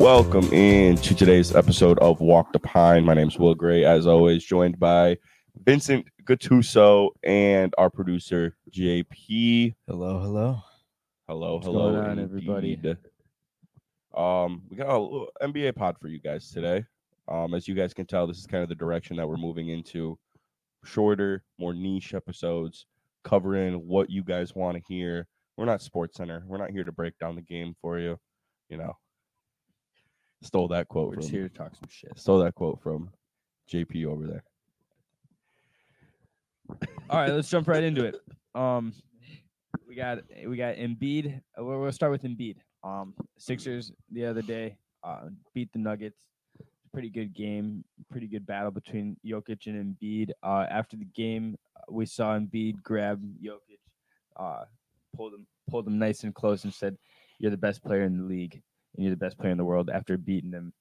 Welcome in to today's episode of Walk the Pine. My name is Will Gray, as always, joined by Vincent Gattuso and our producer JP. Hello, hello. Hello, What's hello, going on, everybody? Um, we got a little NBA pod for you guys today. Um, as you guys can tell, this is kind of the direction that we're moving into. Shorter, more niche episodes, covering what you guys want to hear. We're not SportsCenter. We're not here to break down the game for you. You know, stole that quote We're from just here to talk some shit. stole that quote from JP over there. All right, let's jump right into it. Um, we got we got Embiid. uh, We'll, we'll start with Embiid. Um, Sixers the other day uh, beat the Nuggets. Pretty good game. Pretty good battle between Jokic and Embiid. Uh, after the game, uh, we saw Embiid grab Jokic, uh, pulled him pulled him nice and close, and said, "You're the best player in the league, and you're the best player in the world." After beating him,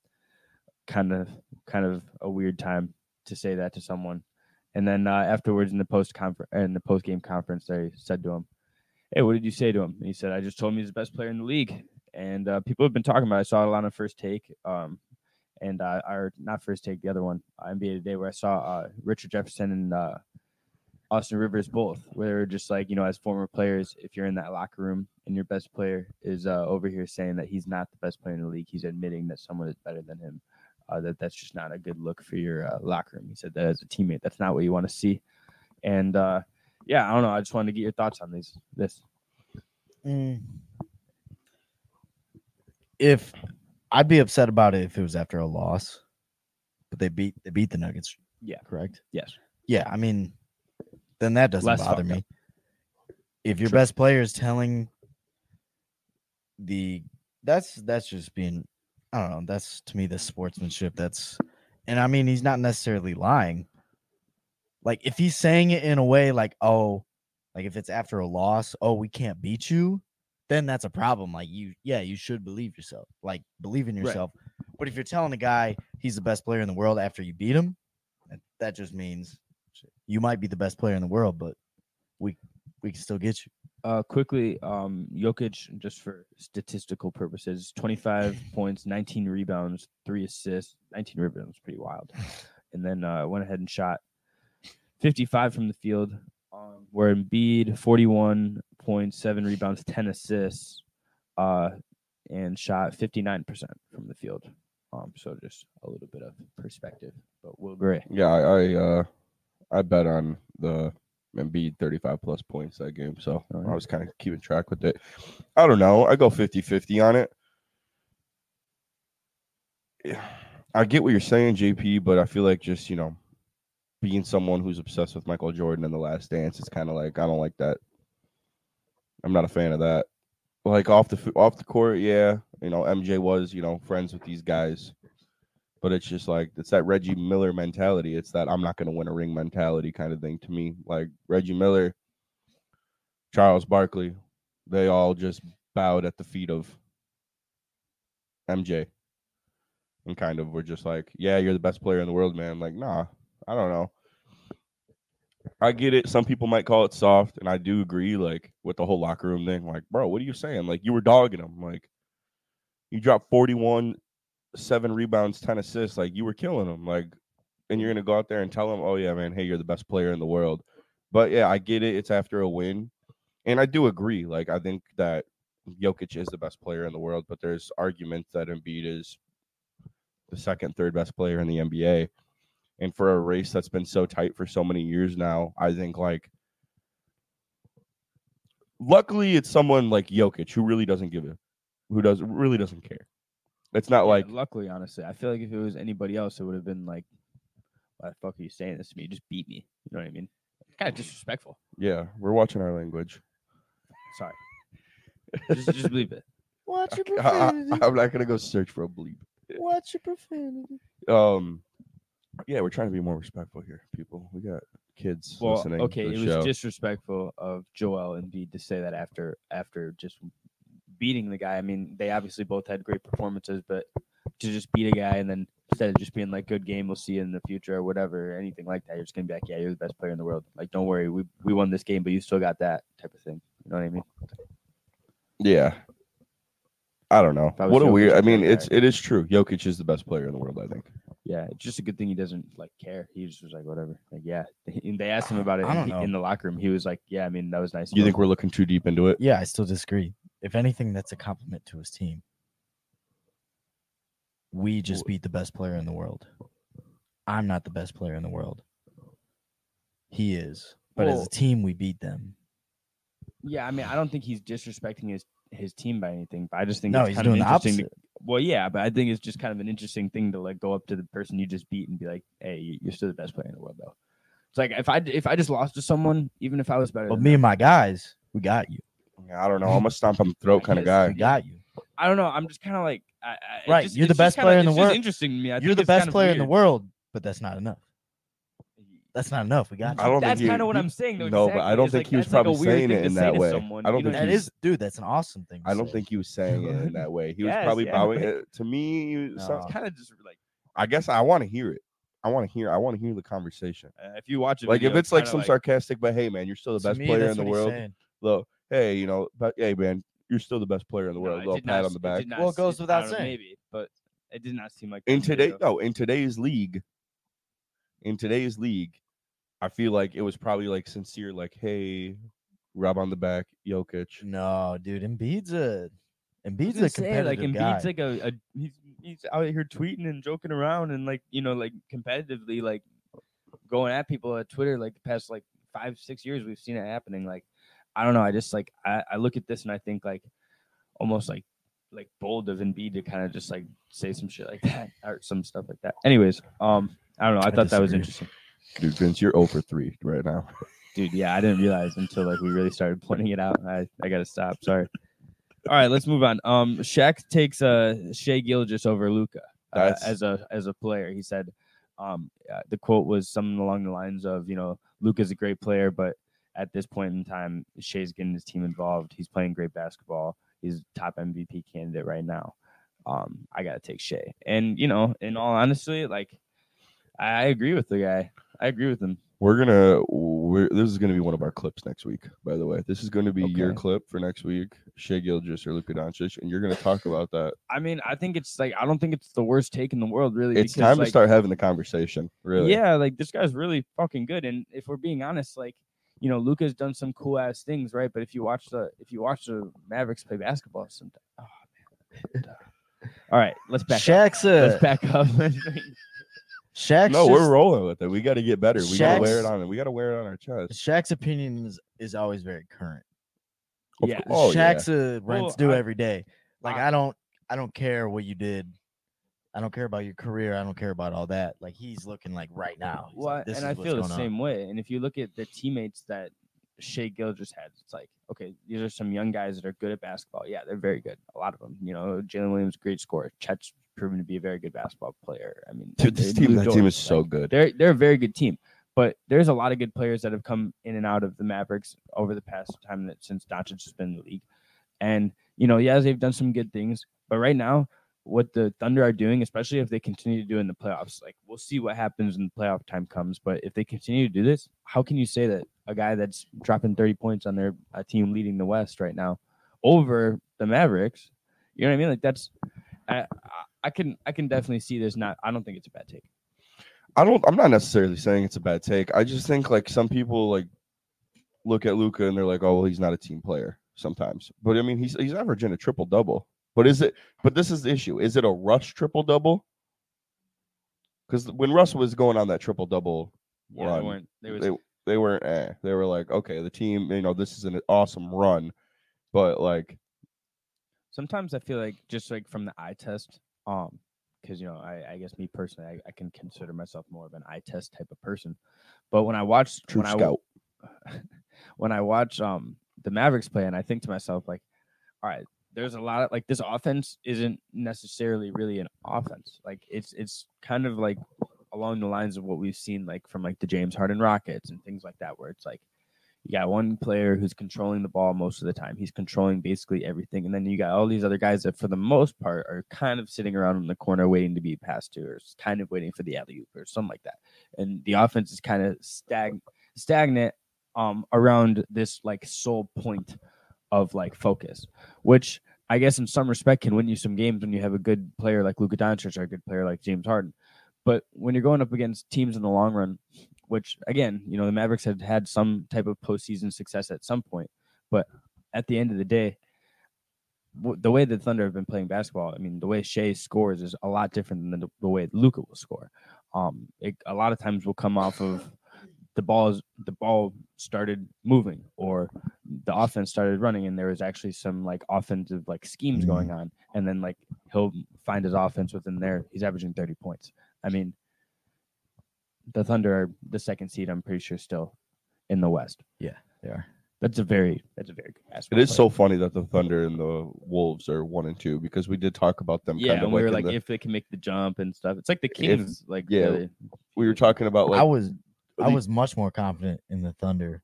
kind of kind of a weird time to say that to someone. And then uh, afterwards, in the post conference, in the post game conference, they said to him, "Hey, what did you say to him?" And he said, "I just told him he's the best player in the league." And uh, people have been talking about. It. I saw it a lot on First Take, um, and uh, or not First Take, the other one, uh, NBA Today, where I saw uh, Richard Jefferson and uh, Austin Rivers both, where they were just like, you know, as former players, if you're in that locker room and your best player is uh, over here saying that he's not the best player in the league, he's admitting that someone is better than him. Uh, that that's just not a good look for your uh, locker room. He said that as a teammate, that's not what you want to see. And uh, yeah, I don't know. I just wanted to get your thoughts on these. This. Mm. If I'd be upset about it if it was after a loss, but they beat they beat the Nuggets. Yeah. correct. Yes. Yeah, I mean, then that doesn't Less bother up. me. If your True. best player is telling the that's that's just being I don't know, that's to me the sportsmanship that's and I mean he's not necessarily lying. Like if he's saying it in a way like, oh, like if it's after a loss, oh, we can't beat you, then that's a problem. Like you, yeah, you should believe yourself. Like believe in Right. yourself. But if you're telling a guy he's the best player in the world after you beat him, that just means you might be the best player in the world, but we we can still get you. Uh, quickly, um, Jokic, just for statistical purposes, 25 points, 19 rebounds, three assists, 19 rebounds, pretty wild. And then uh, went ahead and shot 55 from the field. Um, where Embiid, 41 points, seven rebounds, 10 assists, uh, and shot 59% from the field. Um, so just a little bit of perspective. But Will Gray, Yeah, I I, uh, I bet on the Embiid 35 plus points that game, so Oh, I was kind of keeping track with it. I don't know. I go 50-50 on it. I get what you're saying, JP, but I feel like just you know, being someone who's obsessed with Michael Jordan and The Last Dance is kind of like I don't like that. I'm not a fan of that. Like off the off the court, yeah, you know, MJ was you know friends with these guys, but it's just like it's that Reggie Miller mentality. It's that I'm not going to win a ring mentality kind of thing to me. Like Reggie Miller, Charles Barkley, they all just bowed at the feet of MJ and kind of were just like, "Yeah, you're the best player in the world, man." Like, nah, I don't know. I get it. Some people might call it soft, and I do agree. Like with the whole locker room thing, like, bro, what are you saying? Like, you were dogging him. Like, you dropped 41, seven rebounds, 10 assists. Like, you were killing them. Like, and you're gonna go out there and tell them, "Oh yeah, man, hey, you're the best player in the world." But yeah, I get it. It's after a win, and I do agree. Like, I think that Jokic is the best player in the world, but there's arguments that Embiid is the second, third best player in the NBA. And for a race that's been so tight for so many years now, I think like luckily it's someone like Jokic who really doesn't give a who does really doesn't care. It's not Yeah, like luckily, honestly, I feel like if it was anybody else, it would have been like, "Why the fuck are you saying this to me? You just beat me." You know what I mean? Kind of disrespectful. yeah, we're watching our language. Sorry. just, just believe it. Watch your profanity. I, profanity. am not gonna go search for a bleep. Watch your profanity. Um, yeah, we're trying to be more respectful here, people. We got kids Well, listening. okay, to it the was disrespectful of Joel Embiid to say that after after just beating the guy. I mean, they obviously both had great performances, but to just beat a guy and then instead of just being like, "Good game, we'll see you in the future" or whatever, anything like that, you're just gonna be like, "Yeah, you're the best player in the world." Like, don't worry, we we won this game, but you still got that type of thing. You know what I mean? yeah. I don't know. If I What a weird. I mean, it's it is true. Jokic is the best player in the world. I think. Yeah, it's just a good thing he doesn't like care. He just was like, whatever. Like, yeah. And they asked him about it I in, don't he- know. in the locker room. He was like, yeah, I mean, that was nice. You think we're looking too deep into it? Yeah, I still disagree. If anything, that's a compliment to his team. We just beat the best player in the world. I'm not the best player in the world. He is. But as a team, we beat them. Yeah, I mean, I don't think he's disrespecting his his team by anything, but I just think No, it's he's kind doing of the opposite. To, well, yeah, but I think it's just kind of an interesting thing to like go up to the person you just beat and be like, "Hey, you- you're still the best player in the world, though." It's like if I if I just lost to someone, even if I was better, But than me them, and my guys, we got you. I don't know. I'm a stomp on the throat kind of guy. We got you. I don't know. I'm just kind of like, I, I, Right, just- you're the it's just best kinda- player in the it's just world. Interesting to me. I You're think the best kind of player in the world, but that's not enough. That's not enough. We got you. I don't That's think he- kind of what he- I'm saying. Though, No, but I don't think like, he was that's like probably saying it in that way. someone, I don't know think what That I he's- is, dude. That's an awesome thing. I don't think he was saying it in that way. He was probably bowing it to me. it No. sounds- kind of just like I guess I want to hear it. I want to hear. I want to hear the conversation. uh, if you watch it, Like if it's like some sarcastic, but hey man, you're still the best me, player in the world. saying. Look, hey, you know, but hey man, you're still the best player in the world. little pat on the back. Well, it goes without saying. maybe, but it did not seem like in that to me, today, though. no, in today's league, in today's league, I feel like it was probably like sincere, like, hey, rub on the back, Jokic. No, dude. Embiid's a I was Embiid's gonna a say, competitive like guy. Embiid's like a, a he's he's out here tweeting and joking around and like you know like competitively like going at people at Twitter like the past like five six years we've seen it happening like I don't know I just like I, I look at this and I think like almost like like bold of Embiid to kind of just like say some shit like that or some stuff like that. Anyways, um I don't know I I thought that was interesting. Dude, Vince, you're over three right now. Dude, yeah, I didn't realize until like we really started pointing it out. I, I gotta stop. Sorry. All right, let's move on. Um, Shaq takes uh Shai Gilgeous over Luka uh, as a as a player. He said, um, uh, the quote was something along the lines of, you know, Luka's a great player, but at this point in time, Shai's getting his team involved. He's playing great basketball. He's top MVP candidate right now. Um, I gotta take Shai. And you know, in all honesty, like I, agree with the guy. I agree with him. We're gonna. We're, this is gonna be one of our clips next week. By the way, this is going to be your clip for next week. Shai Gilgeous or Luka Doncic, and you're gonna talk about that. I mean, I think it's like I don't think it's the worst take in the world, really. It's because, time to start having the conversation. Really. Yeah, like this guy's really fucking good. And if we're being honest, like you know, Luka's done some cool ass things, right? But if you watch the if you watch the Mavericks play basketball, sometimes. Oh man. All right, let's back. up. Shaq's uh, Let's back up. Shaq's No, just, we're rolling with it. We got to get better. We got to wear it Shaq's- on. We got to wear it on our chest. Shaq's opinion is, is always very current. Yeah. cou- Oh, yeah. Uh, Shaq's a rents Well, due I- every day. Like I- I don't I don't care what you did. I don't care about your career. I don't care about all that. Like he's looking like right now. He's well, like, this and is I feel the going on. same way. And if you look at the teammates that Shai Gilgeous had, it's like, okay, these are some young guys that are good at basketball. Yeah, they're very good. A lot of them. You know, Jalen Williams, great scorer. Chet's proven to be a very good basketball player. I mean, Dude, this team, Lou that team is so like, good. they're they're a very good team. But there's a lot of good players that have come in and out of the Mavericks over the past time that since Doncic has been in the league. And you know, yeah, they've done some good things, but right now, what the Thunder are doing, especially if they continue to do in the playoffs, like we'll see what happens when the playoff time comes. But if they continue to do this, how can you say that a guy that's dropping 30 points on their team leading the West right now over the Mavericks? You know what I mean? Like that's I, I- I can I can definitely see this. Not I don't think it's a bad take. I don't. I'm not necessarily saying it's a bad take. I just think like some people like look at Luka and they're like, oh well, he's not a team player sometimes. But I mean, he's he's averaging a triple double. But is it? But this is the issue. Is it a rush triple double? Because when Russ was going on that triple double Yeah, run, they weren't. They was they they weren't. Eh. They were like, okay, the team. You know, this is an awesome run, but like, sometimes I feel like just like from the eye test, um, because you know, I, I guess me personally, I, I can consider myself more of an eye test type of person. But when I watch true when I scout. when I watch um the Mavericks play, and I think to myself like, all right, there's a lot of like this offense isn't necessarily really an offense. Like it's it's kind of like along the lines of what we've seen like from like the James Harden Rockets and things like that, where it's like you got one player who's controlling the ball most of the time. He's controlling basically everything, and then you got all these other guys that, for the most part, are kind of sitting around in the corner waiting to be passed to, or kind of waiting for the alley oop or something like that. And the offense is kind of stag- stagnant um, around this like sole point of like focus, which I guess in some respect can win you some games when you have a good player like Luka Doncic or a good player like James Harden. But when you're going up against teams in the long run, which again, you know, the Mavericks have had some type of postseason success at some point, but at the end of the day, the way the Thunder have been playing basketball, I mean, the way Shai scores is a lot different than the, the way Luka will score. Um, it, a lot of times will come off of the balls, the ball started moving or the offense started running and there was actually some like offensive like schemes Mhm. going on and then like he'll find his offense within there he's averaging 30 points i mean the thunder are the second seed i'm pretty sure still in the west yeah They are. that's a very that's a very good It basketball is so funny that the Thunder and the Wolves are one and two because we did talk about them. yeah kind of we like were like the- if they can make the jump and stuff it's like the kings like yeah, the- we were talking about like I was I was much more confident in the Thunder.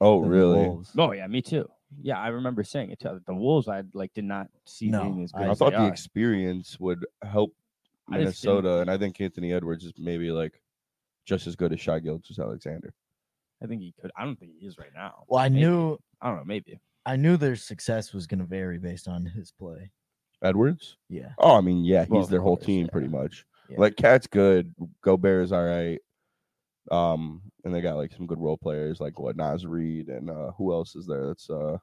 oh than the really? Wolves. oh yeah me too yeah i remember saying it too the wolves i like did not see No, being as good I I as thought they the are. experience would help I just didn't- Minnesota, and I think Anthony Edwards is maybe like just as good as Shy Gilgeous-Alexander. I think he could. I don't think he is right now. Well, I Maybe. knew I don't know. Maybe. I knew their success was going to vary based on his play. Edwards? Yeah. Oh, I mean, yeah, he's Well, of their whole course, team yeah. pretty much. Yeah. Like KAT's good, Gobert is all right. Um, and they got like some good role players like what Naz Reid and uh who else is there? That's uh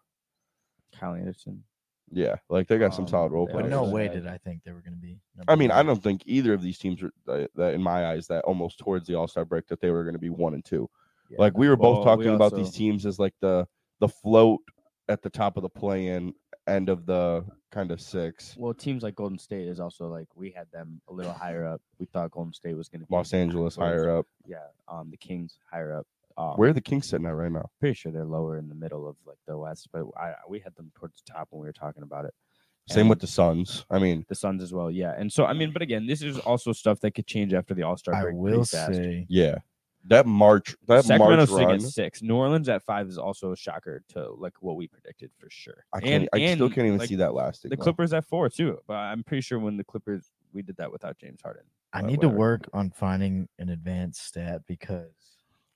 Kyle Anderson. yeah, like they got some Um, solid role they But players. no way did I think they were going to be. I number mean, I don't think either of these teams are that, that in my eyes that almost towards the All Star break that they were going to be one and two. Yeah. Like we were both Well, we talking about these teams as like the the float at the top of the play in end of the kind of six. Well, teams like Golden State is also like we had them a little higher up. We thought Golden State was going to be Los Angeles higher up. Yeah. Um, the Kings higher up. Um, Where are the Kings sitting at right now? pretty sure they're lower in the middle of like the West, but I we had them towards the top when we were talking about it. Same And with the Suns. I mean, the Suns as well. Yeah. And so I mean, but again, this is also stuff that could change after the All Star I break. will say yeah, that March that Sacramento March sitting run. at six. New Orleans at five is also a shocker to like what we predicted for sure. I can't. And- I still can't even like, see that lasting. The though. Clippers at four too, but I'm pretty sure when the Clippers we did that without James Harden. I but need to work on finding an advanced stat because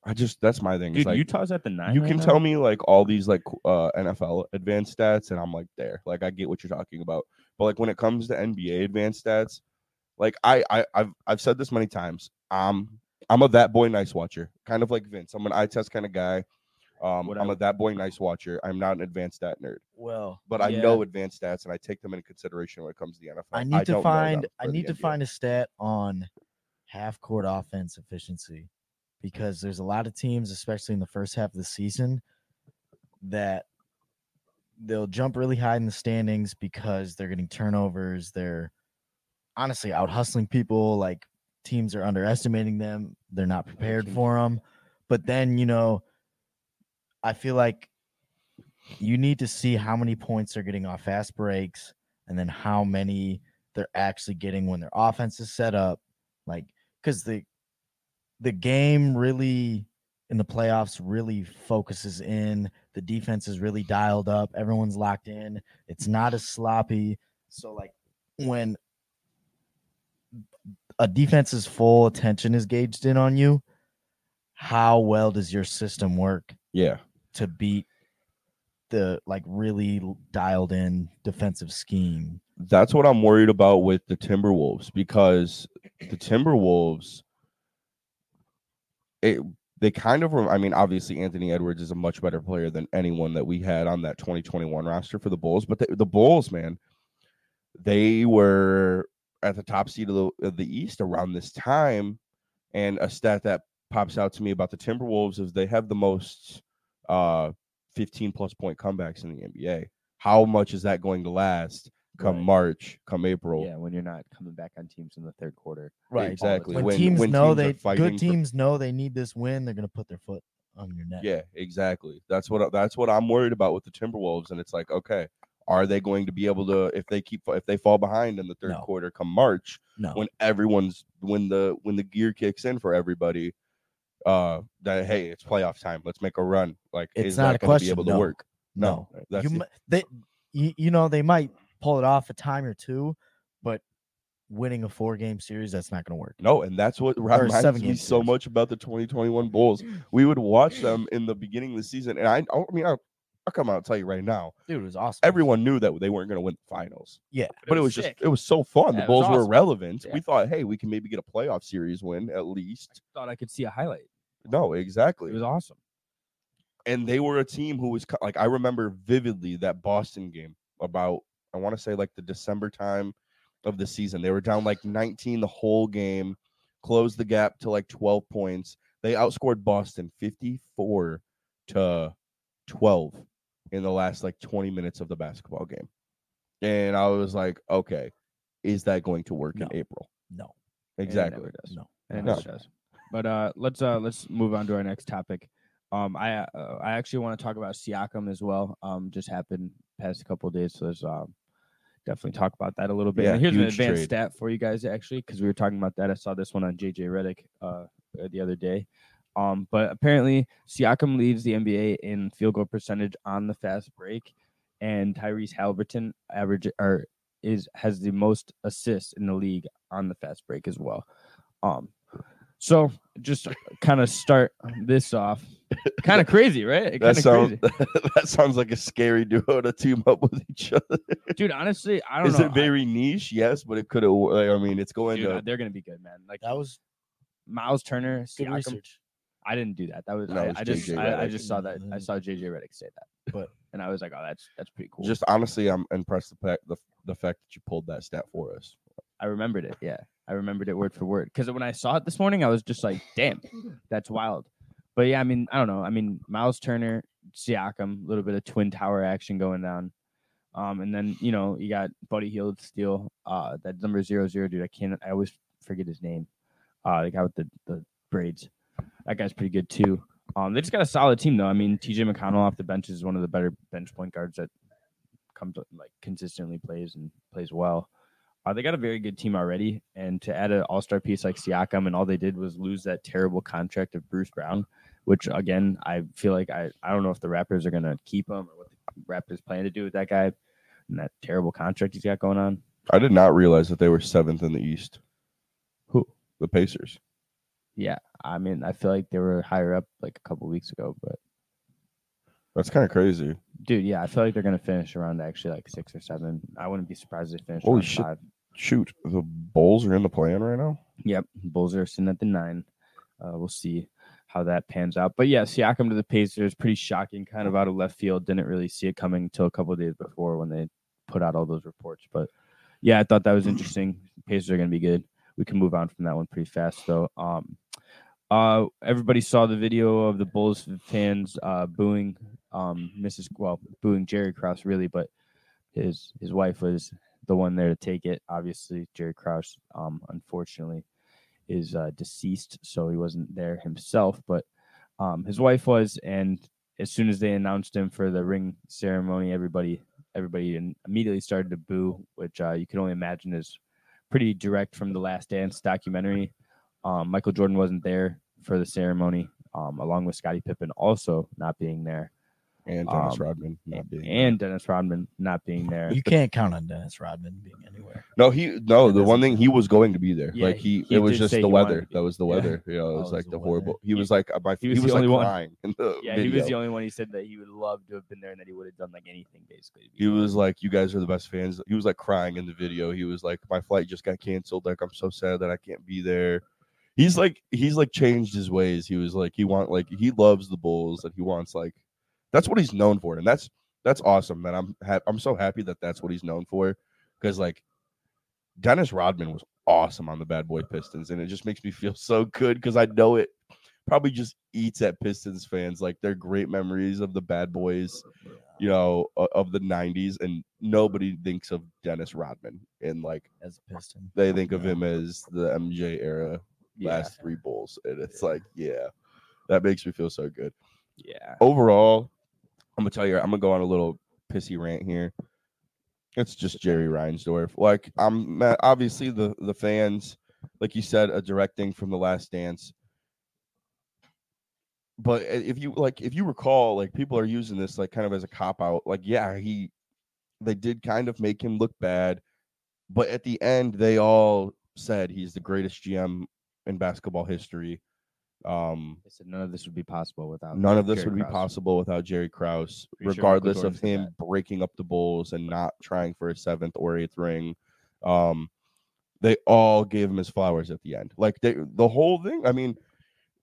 I just that's my thing. Dude, like, Utah's at the nine. you right can now? tell me like all these like uh NFL advanced stats, and I'm like there. Like I get what you're talking about, but like when it comes to NBA advanced stats, like I, I I've I've said this many times. Um, I'm a that boy nice watcher, kind of like Vince. I'm an eye test kind of guy. Um, I'm I- a that boy nice watcher. I'm not an advanced stat nerd, well, but I Yeah. know advanced stats and I take them into consideration when it comes to the NFL. I need to know them find I need to NBA. find a stat on half court offense efficiency because there's a lot of teams, especially in the first half of the season, that they'll jump really high in the standings because they're getting turnovers. They're honestly out hustling people. Like teams are underestimating them. They're not prepared for them. But then you know, I feel like you need to see how many points they're getting off fast breaks and then how many they're actually getting when their offense is set up. Like because the the game really in the playoffs really focuses in. The defense is really dialed up. Everyone's locked in. It's not as sloppy. So like when a defense's full attention is gauged in on you how well does your system work Yeah, to beat the like really dialed in defensive scheme. that's what I'm worried about with the Timberwolves because the Timberwolves, it they kind of. I mean, obviously Anthony Edwards is a much better player than anyone that we had on that 2021 roster for the Bulls. But the, the Bulls, man, they were at the top seed of the, of the East around this time, and a stat that pops out to me about the Timberwolves is they have the most uh 15 plus point comebacks in the NBA. How much is that going to last? come Right. March, come April. Yeah, when you're not coming back on teams in the third quarter. Right, exactly. When, When- teams when know teams they fighting good for- teams know they need this win, they're gonna put their foot on your neck. Yeah, exactly. That's what that's what I'm worried about with the Timberwolves. And it's like, okay, are they going to be able to if they keep if they fall behind in the third No. quarter come March No. when everyone's when the when the gear kicks in for everybody, uh that hey, it's playoff time. Let's make a run. Like It's is not that a question, be able to work? no. That's You, the- they, you, you know, they might pull it off a time or two, but winning a four game series, that's not gonna work. No, and that's what reminds me game so much about the 2021 Bulls. We would watch them in the beginning of the season, and I, I mean, I, I'll come out and tell you right now. Dude, it was awesome. Everyone knew that they weren't going to win the finals, Yeah. but it was just, it was so fun. Yeah, the it was Bulls were awesome. relevant. Yeah. We thought, hey, we can maybe get a playoff series win at least. thought I could see a highlight. No, exactly. It was awesome. and they were a team who was like I remember vividly that Boston game about I want to say like the December time of the season. They were down like 19 the whole game, closed the gap to like 12 points. They outscored Boston 54 to 12 in the last like 20 minutes of the basketball game. And I was like, okay, is that going to work No. in April? No. And it Exactly. does. No. And it No. never does. But uh, let's uh, let's move on to our next topic. Um, I uh, I actually want to talk about Siakam as well. Um, just happened past a couple of days, so let's um, definitely talk about that a little bit. Yeah, and here's an advanced trade. stat for you guys actually, because we were talking about that. I saw this one on JJ Redick uh the other day. Um, but apparently Siakam leads the NBA in field goal percentage on the fast break, and Tyrese Halliburton average or is has the most assists in the league on the fast break as well. Um, so just kind of start this off. Kind of crazy, right? That Kind of sounds crazy, that sounds like a scary duo to team up with each other. dude. Honestly, I don't know. Is know. it very niche? Yes, but it could have. Like, I mean, it's going dude, to. they're gonna be good, man. Like That was Miles Turner, good Siakam. research. I didn't do that. That was, No, I, it was I just JJ I, I Redick. just saw that I Mhm. saw JJ Redick say that, But- and I was like, oh, that's that's pretty cool. Just honestly, I'm impressed the fact the, the fact that you pulled that stat for us. I remembered it. Yeah, I remembered it word for word because when I saw it this morning, I was just like, "Damn, that's wild." But yeah, I mean, I don't know. I mean, Miles Turner, Siakam, a little bit of twin tower action going down, um, and then you know you got Buddy Hield steal, uh, that number zero zero dude. I can't. I always forget his name. Uh, the guy with the the braids. That guy's pretty good too. Um, they just got a solid team though. I mean, T.J. McConnell off the bench is one of the better bench point guards that comes like consistently plays and plays well. Uh, they got a very good team already, and to add an All Star piece like Siakam, and all they did was lose that terrible contract of Bruce Brown, which again I feel like I I don't know if the Raptors are gonna keep him or what the Raptors plan to do with that guy and that terrible contract he's got going on. I did not realize that they were seventh in the East. Who? The Pacers. Yeah, I mean I feel like they were higher up like a couple weeks ago, but That's kind of crazy. dude, yeah, I feel like they're gonna finish around actually like six or seven. I wouldn't be surprised if they finish Holy shit. five. Shoot, the Bulls are in the plan right now. Yep, Bulls are sitting at the nine. Uh, we'll see how that pans out. But yeah, Siakam to the Pacers, pretty shocking, kind of out of left field. Didn't really see it coming until a couple of days before when they put out all those reports. But yeah, I thought that was interesting. Pacers are going to be good. We can move on from that one pretty fast though. Um, uh, everybody saw the video of the Bulls fans uh, booing um, Mrs. Well, booing Jerry Krause really, but his his wife was the one there to take it. Obviously, Jerry Krause, um, unfortunately, is uh, deceased, so he wasn't there himself, but um, his wife was. And as soon as they announced him for the ring ceremony, everybody everybody immediately started to boo, which uh, you can only imagine is pretty direct from the Last Dance documentary. Um, Michael Jordan wasn't there for the ceremony, um, along with Scottie Pippen also not being there, And Dennis Um, Rodman not being. there. and Dennis Rodman not being there. You can't count on Dennis Rodman being anywhere. no, he no. He The one thing he was going to be there. Yeah, like he, he it was just the weather. That was the Yeah. weather. You know, it Oh, was was like the the horrible. He He- was like, my, he he was was, the only like one- crying in the Yeah, video. he was the only one. He said that he would love to have been there and that he would have done like anything basically. he there. was like, "You guys are the best fans." He was like crying in the video. He was like, "My flight just got canceled. Like, I'm so sad that I can't be there." He's like, he's like changed his ways. He was like, he want like he loves the Bulls and he wants like, that's what he's known for, and that's that's awesome. That I'm ha- I'm so happy that that's what he's known for, because like, Dennis Rodman was awesome on the Bad Boy Pistons, and it just makes me feel so good because I know it probably just eats at Pistons fans like they're great memories of the Bad Boys you know, of the 90s, and nobody thinks of Dennis Rodman. And like as a Piston. they think of him as the MJ era yeah, last three Bulls. And it's like, yeah, that makes me feel so good. yeah. Overall, I'm gonna tell you, I'm gonna go on a little pissy rant here. It's just Jerry Reinsdorf. Like I'm obviously the the fans, like you said, a directing from the last dance. But eh, if you like, if you recall, like people are using this like kind of as a cop out. Like, yeah, he, they did kind of make him look bad, but at the end, they all said he's the greatest GM in basketball history. Um, They said none of this would be possible without none of this Jerry would be Krause. possible without Jerry Krause, Pretty sure Michael regardless Jordan of said him breaking up the Bulls and not trying for a seventh or eighth ring. Um, they all gave him his flowers at the end. Like they, the whole thing. I mean,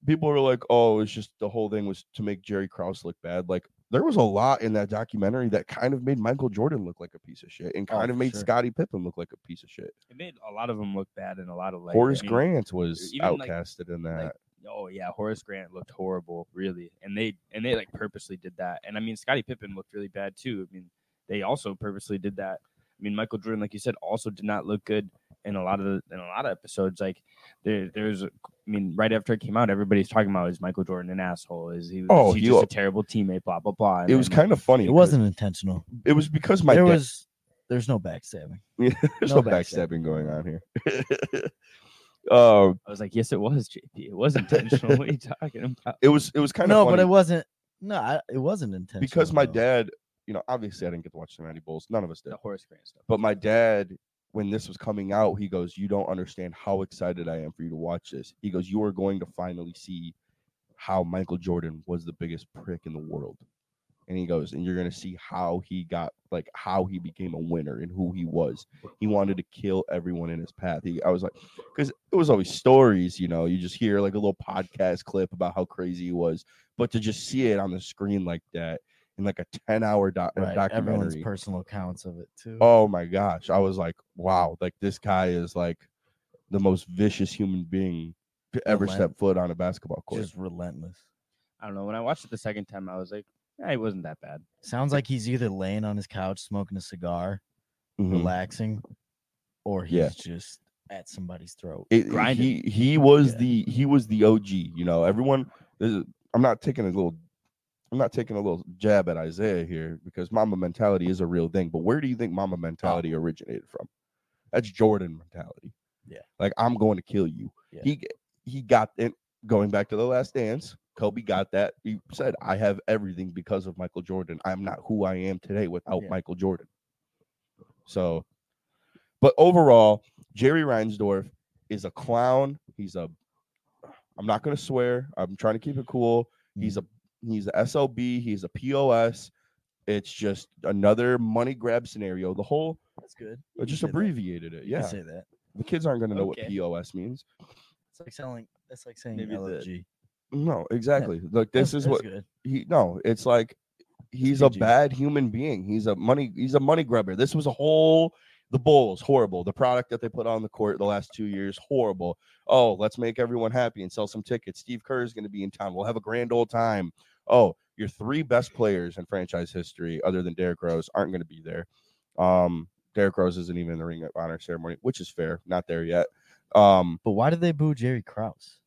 people were like, "Oh, it's just the whole thing was to make Jerry Krause look bad." Like there was a lot in that documentary that kind of made Michael Jordan look like a piece of shit, and Oh, kind of made sure. Scottie Pippen look like a piece of shit. It made a lot of them look bad and a lot of like Horace I mean, Grant was even, like- outcasted in that. like, oh yeah, Horace Grant looked horrible, really, and they and they like purposely did that. And I mean, Scottie Pippen looked really bad too. I mean, they also purposely did that. I mean, Michael Jordan, like you said, also did not look good in a lot of the, in a lot of episodes. Like there, there's, I mean, right after it came out, everybody's talking about is Michael Jordan an asshole? Is he? Oh, is he he just a terrible teammate? Blah blah blah. And it was then- kind of funny. It wasn't intentional. It was because my there dad- was there's no backstabbing. Yeah, there's No no, backstabbing. backstabbing going on here. um, I was like, yes, it was JP. It was intentional. what are you talking about? it was it was kind of no, funny but it wasn't. No, I, it wasn't intentional. because my though. dad, you know, obviously I didn't get to watch the Natty Bulls. None of us did. The Horace Grant stuff. But my dad, when this was coming out, he goes, "You don't understand how excited I am for you to watch this." He goes, "You are going to finally see how Michael Jordan was the biggest prick in the world." And he goes, and you're gonna see how he got like how he became a winner and who he was. He wanted to kill everyone in his path. He, I was like, because it was always stories, you know. You just hear like a little podcast clip about how crazy he was, but to just see it on the screen like that in like a ten hour doc- uh, right, everyone's documentary. personal accounts of it too. Oh my gosh. I was like, wow, like this guy is like the most vicious human being to ever Relent- step foot on a basketball court. just relentless. I don't know. When I watched it the second time, I was like, yeah, it wasn't that bad. Sounds like he's either laying on his couch smoking a cigar, Mhm. relaxing, or he's Yeah. just at somebody's throat. It- grinding. he he was Yeah. the he was the OG, you know. Everyone is- I'm not taking a little I'm not taking a little jab at Isaiah here because Mamba mentality is a real thing, but where do you think Mamba mentality originated from? That's Jordan mentality. Yeah. Like I'm going to kill you. Yeah. He he got it going back to the last dance. Kobe got that. He said, I have everything because of Michael Jordan. I'm not who I am today without Yeah. Michael Jordan. So, but overall, Jerry Reinsdorf is a clown. He's a, I'm not going to swear. I'm trying to keep it cool. He's a, mm-hmm. He's a SOB. He's a POS. It's just another money grab scenario. The whole, That's good. I just abbreviated it. You can Yeah. say that. The kids aren't going to know Okay. what POS means. It's like selling. That's like saying Maybe the- No, exactly. Look, this That's- is that's what good. he no it's like he's a bad human being he's a money he's a money grabber this was a whole the bulls horrible the product that they put on the court the last two years horrible oh let's make everyone happy and sell some tickets steve kerr is going to be in town we'll have a grand old time oh your three best players in franchise history other than derrick rose aren't going to be there um derrick rose isn't even in the ring of honor ceremony which is fair not there yet um But why did they boo Jerry Krause?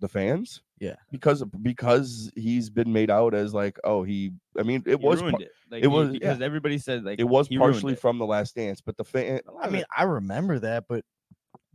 the fans Yeah. because because he's been made out as like oh he i mean it He was ruined par- it. Like, it he- was- because everybody said like it was he ruined partially it. from the last dance but the fan I mean, I remember that, but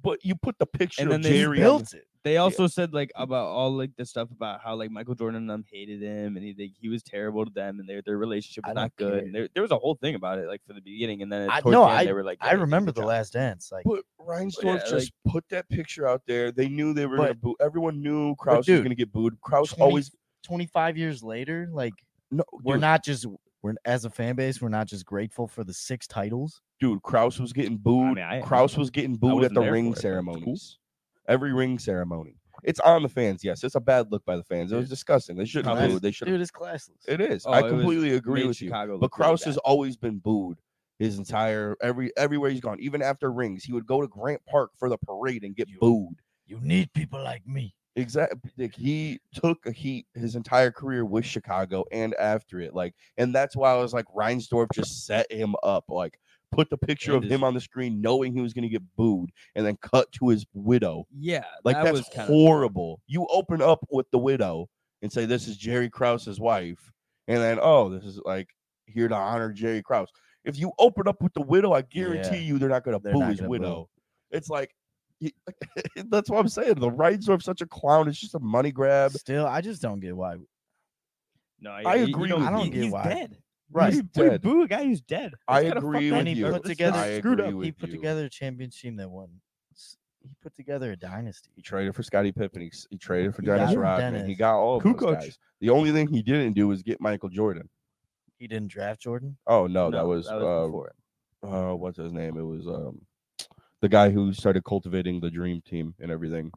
but you put the picture And of then they jerry built the- it. They also said like about all like the stuff about how like Michael Jordan and them hated him and he like, he was terrible to them and their their relationship was don't not good. care. And there, there was a whole thing about it like for the beginning and then I- no, the end, they were like I remember the job." last dance. Like, but Reinsdorf yeah, just put that picture out there. They knew they were gonna boo. Everyone knew Krause was gonna get booed. Krause 20 always 25 years later, like no. we're dude, not just we're as a fan base, we're not just grateful for the six titles. dude. Krause was getting booed. mean, I- Krause was getting booed at the ring for it, but it's cool. ceremonies. Every ring ceremony. It's on the fans. Yes, it's a bad look by the fans. It was disgusting. They shouldn't have Class- booed. They should. Dude, it's classless. It is. Oh, I it was- completely agree made with you. Chicago But look really Krause has bad. always been booed his entire every everywhere he's gone. Even after rings, he would go to Grant Park for the parade and get You- booed. You need people like me. Exactly. Like he took a heat his entire career with Chicago and after it. Like, and that's why I was like, Reinsdorf just set him up. Like, put the picture And of him on the screen, knowing he was going to get booed, and then cut to his widow. Yeah, Like, that that's was kind horrible. You open up with the widow and say, This is Jerry Krause's wife. And then, oh, this is like here to honor Jerry Krause. If you open up with the widow, I guarantee Yeah. you they're not going to They're boo his gonna boo. widow. It's like, that's what I'm saying. The Reinsdorf's such a clown. It's just a money grab. Still, I just don't get why. No, I you- you agree don't- with I don't he- get he's why. dead. Right, He's- what do you dead. Boo a guy who's dead. I That's kinda agree fucked up. he you. put That's together- I screwed agree up. with He put you. together a championship team that won s- he put together a dynasty. He traded for Scottie Pippen. He, s- he traded for He got Dennis Rodman. He Dennis. got all of those Kukoc. guys. The only thing he didn't do was get Michael Jordan. He didn't draft Jordan. Oh no, that was, that was uh, before it. uh, what's his name? It was um, the guy who started cultivating the dream team and everything.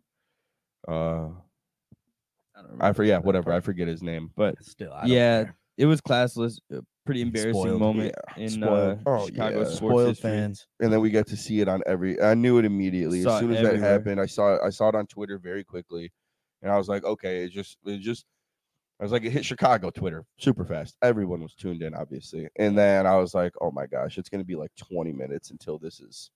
Uh, I, don't I remember forget that whatever. I forget his name. But Still, I don't yeah, care. it was classless. A pretty embarrassing Spoiled. moment Yeah, in spoiled. uh, Oh, Chicago yeah. sports spoiled history. fans. and then we get to see it on every. I knew it immediately Saw as it soon as that everywhere. happened. I saw it. I saw it on Twitter very quickly, and I was like, okay, it just, it just. I was like, it hit Chicago Twitter super fast. Everyone was tuned in, obviously, and then I was like, oh my gosh, it's gonna be like 20 minutes until this is,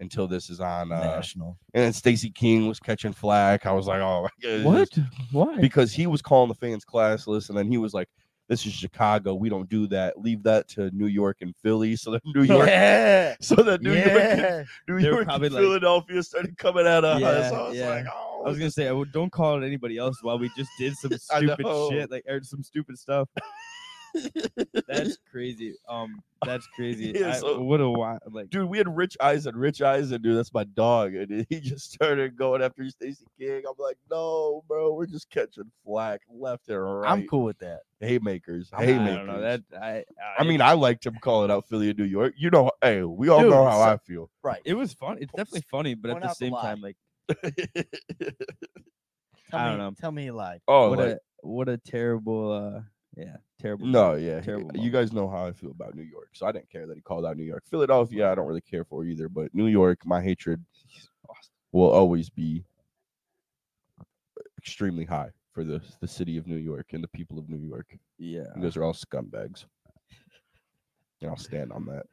until this is on. Uh, National. and then Stacey King was catching flack. I was like, oh my god, What? Why? Because he was calling the fans classless, and then he was like, "This is Chicago. We don't do that. Leave that to New York and Philly." So that New York, Yeah. so that New York. New York, and like- Philadelphia started coming at us. Yeah, I was yeah. like, "Oh." I was gonna say, I would, don't call it anybody else while we just did some stupid shit, like or some stupid stuff. That's crazy. Um, that's crazy. Yeah, I- so- what a wild, like, Dude, we had Rich Eisen. Rich Eisen, dude, that's my dog. And he just started going after Stacey King. I'm like, no, bro, we're just catching flack left and right. I'm cool with that. Haymakers. I Haymakers. don't know that. I, I mean, I liked him calling out Philly and New York. You know, hey, we all Dude, know how so- I feel. Right. it was fun. It's definitely funny, but at point the out the same lie. time, like, Tell I me, don't know. Tell me you lied. oh, what like, a what a terrible, uh, yeah, terrible. no, yeah. terrible You moment. guys know how I feel about New York, so I didn't care that he called out New York. Philadelphia, I don't really care for either, but New York, my hatred will always be extremely high for the the city of New York and the people of New York. Yeah, You guys are all scumbags. And I'll stand on that.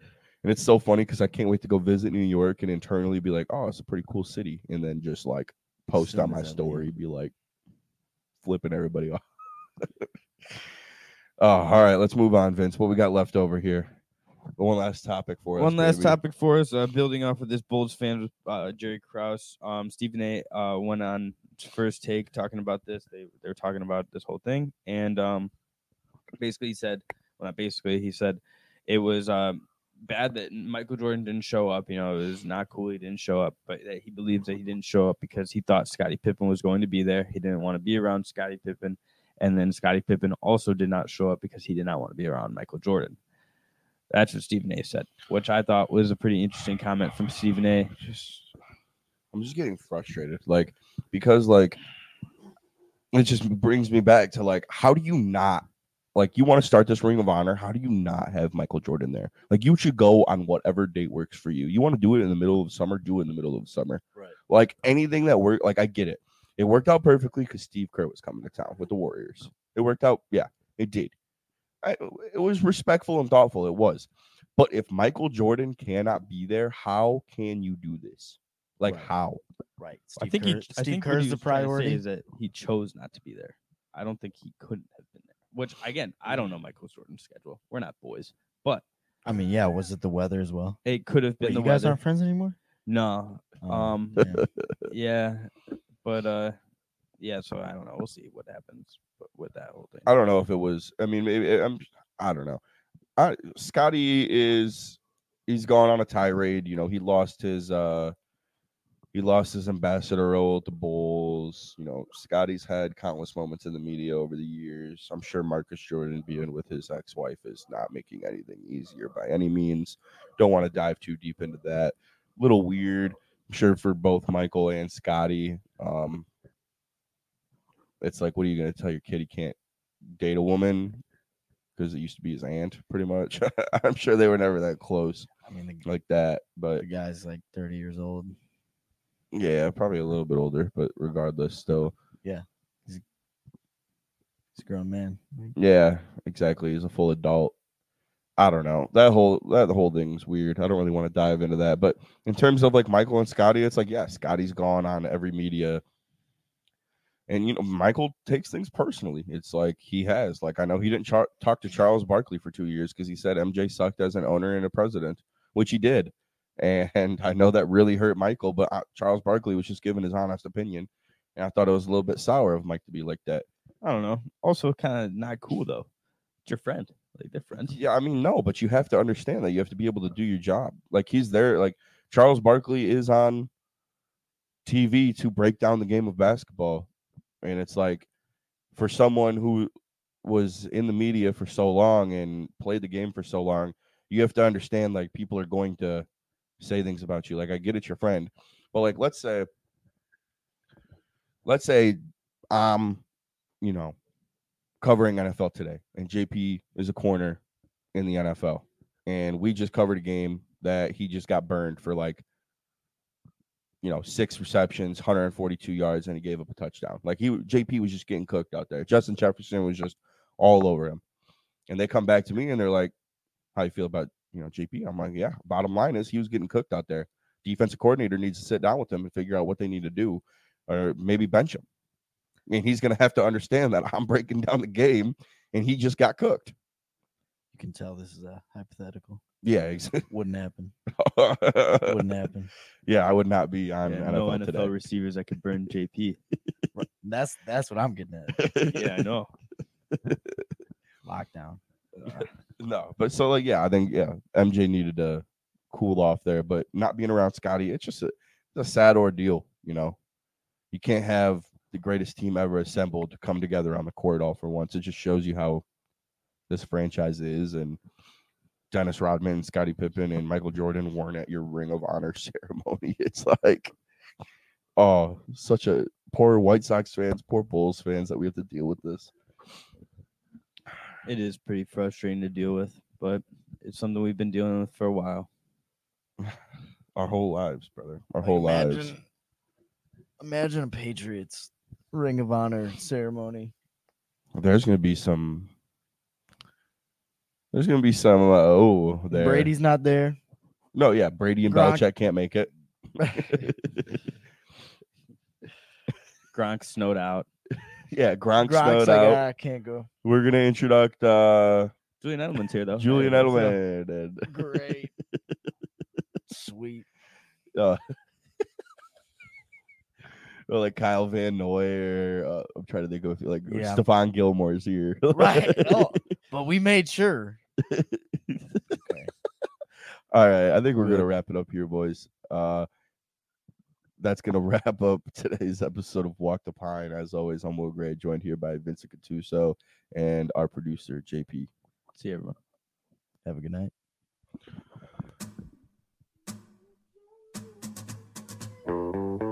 And it's so funny because I can't wait to go visit New York and internally be like, oh, it's a pretty cool city. And then just like post soon on my story, be like flipping everybody off. oh, all right. Let's move on, Vince. What we got left over here? One last topic for us. One last baby. topic for us, uh, building off of this Bulls fan uh, Jerry Krause. Um, Stephen A. Uh, went on first take talking about this. They they were talking about this whole thing, and um, basically he said, well, not basically, he said it was um bad that Michael Jordan didn't show up. You know, it was not cool he didn't show up, but that he believes that he didn't show up because he thought Scottie Pippen was going to be there. He didn't want to be around Scottie Pippen, and then Scottie Pippen also did not show up because he did not want to be around Michael Jordan. That's what Stephen A. said, which I thought was a pretty interesting comment from Stephen A. just I'm just getting frustrated. Like because like it just brings me back to like how do you not like you want to start this ring of honor? How do you not have Michael Jordan there? Like you should go on whatever date works for you. You want to do it in the middle of summer, do it in the middle of summer. Right. Like anything that worked, like I get it. It worked out perfectly because Steve Kerr was coming to town with the Warriors. It worked out, yeah, it did. I, it was respectful and thoughtful. It was. But if Michael Jordan cannot be there, how can you do this? Like Right. how? Right. I think Kerr, he, I Steve think what Kerr's the was trying to say priority. is that he chose not to be there. I don't think he couldn't have been there. Which again, I don't know Michael Jordan's schedule. We're not boys, but I mean, yeah. Was it the weather as well? it could have been Wait, the you guys weather. aren't friends anymore? No, Oh, um, yeah. yeah, but uh, yeah. So I don't know. We'll see what happens with that whole thing. I don't know if it was. I mean, maybe I'm. I don't know. I, Scottie is. He's gone on a tirade. You know, he lost his. uh He lost his ambassador role at the Bulls. You know, Scottie's had countless moments in the media over the years. I'm sure Marcus Jordan being with his ex-wife is not making anything easier by any means. Don't want to dive too deep into that. Little weird. Sure for both Michael and Scottie. Um, it's like, what are you going to tell your kid he can't date a woman because it used to be his aunt, pretty much. I'm sure they were never that close I mean, the, like that, but the guy's like 30 years old. yeah, probably a little bit older, but regardless, still, yeah he's He's a grown man. yeah, exactly. He's a full adult. I don't know that whole that whole thing's weird. I don't really want to dive into that, but in terms of like Michael and Scottie, it's like yeah, Scottie's gone on every media, and you know Michael takes things personally. It's like he has like I know he didn't char- talk to Charles Barkley for two years because he said MJ sucked as an owner and a president, which he did, and I know that really hurt Michael. But uh, Charles Barkley was just giving his honest opinion, and I thought it was a little bit sour of Mike to be like that. I don't know. Also, kind of not cool though. It's your friend. Like they're friends. Yeah, I mean, no, but you have to understand that you have to be able to do your job. Like he's there, like Charles Barkley is on TV to break down the game of basketball. And it's like for someone who was in the media for so long and played the game for so long, you have to understand like people are going to say things about you. Like I get it, your friend, but like let's say let's say I'm, you know, covering NFL today and JP is a corner in the NFL and we just covered a game that he just got burned for like you know, six receptions, 142 yards, and he gave up a touchdown. Like he JP was just getting cooked out there. Justin Jefferson was just all over him. And they come back to me and they're like, How you feel about you know JP? I'm like, Yeah, bottom line is he was getting cooked out there. Defensive coordinator needs to sit down with him and figure out what they need to do, or maybe bench him. And he's gonna have to understand that I'm breaking down the game and he just got cooked. You can tell this is a hypothetical. Yeah, exactly. Wouldn't happen. Wouldn't happen. yeah, I would not be on Yeah, NFL, no NFL today. receivers that could burn JP. That's that's what I'm getting at. yeah, I know. Lockdown. no, but so like yeah, I think yeah, MJ needed to cool off there, but not being around Scottie, it's just a, it's a sad ordeal, you know. You can't have the greatest team ever assembled to come together on the court all for once. It just shows you how this franchise is and Dennis Rodman, Scottie Pippen, and Michael Jordan weren't at your Ring of Honor ceremony. It's like, oh, such a poor White Sox fans, poor Bulls fans that we have to deal with this. It is pretty frustrating to deal with, but it's something we've been dealing with for a while. Our whole lives, brother. Our Like, whole lives. imagine, Imagine a Patriots Ring of Honor ceremony. There's gonna be some. There's gonna be some. Uh, oh, there. Brady's not there. No, yeah, Brady and Gronk- Belichick can't make it. Gronk snowed out. yeah, Gronk Gronk's snowed like, out. "Ah, I can't go. We're gonna introduce uh, Julian Edelman's here though. Julian Hey. Edelman Great. Sweet. uh, or like Kyle Van Noy, uh, I'm trying to think of like yeah. Stephon Gilmore's here. right. Oh, but we made sure. okay. All right. I think we're gonna wrap it up here, boys. Uh that's going to wrap up today's episode of Walk the Pine. As always, I'm Will Gray, joined here by Vincent Catuso and our producer, JP. See everyone. Have a good night. Thank you.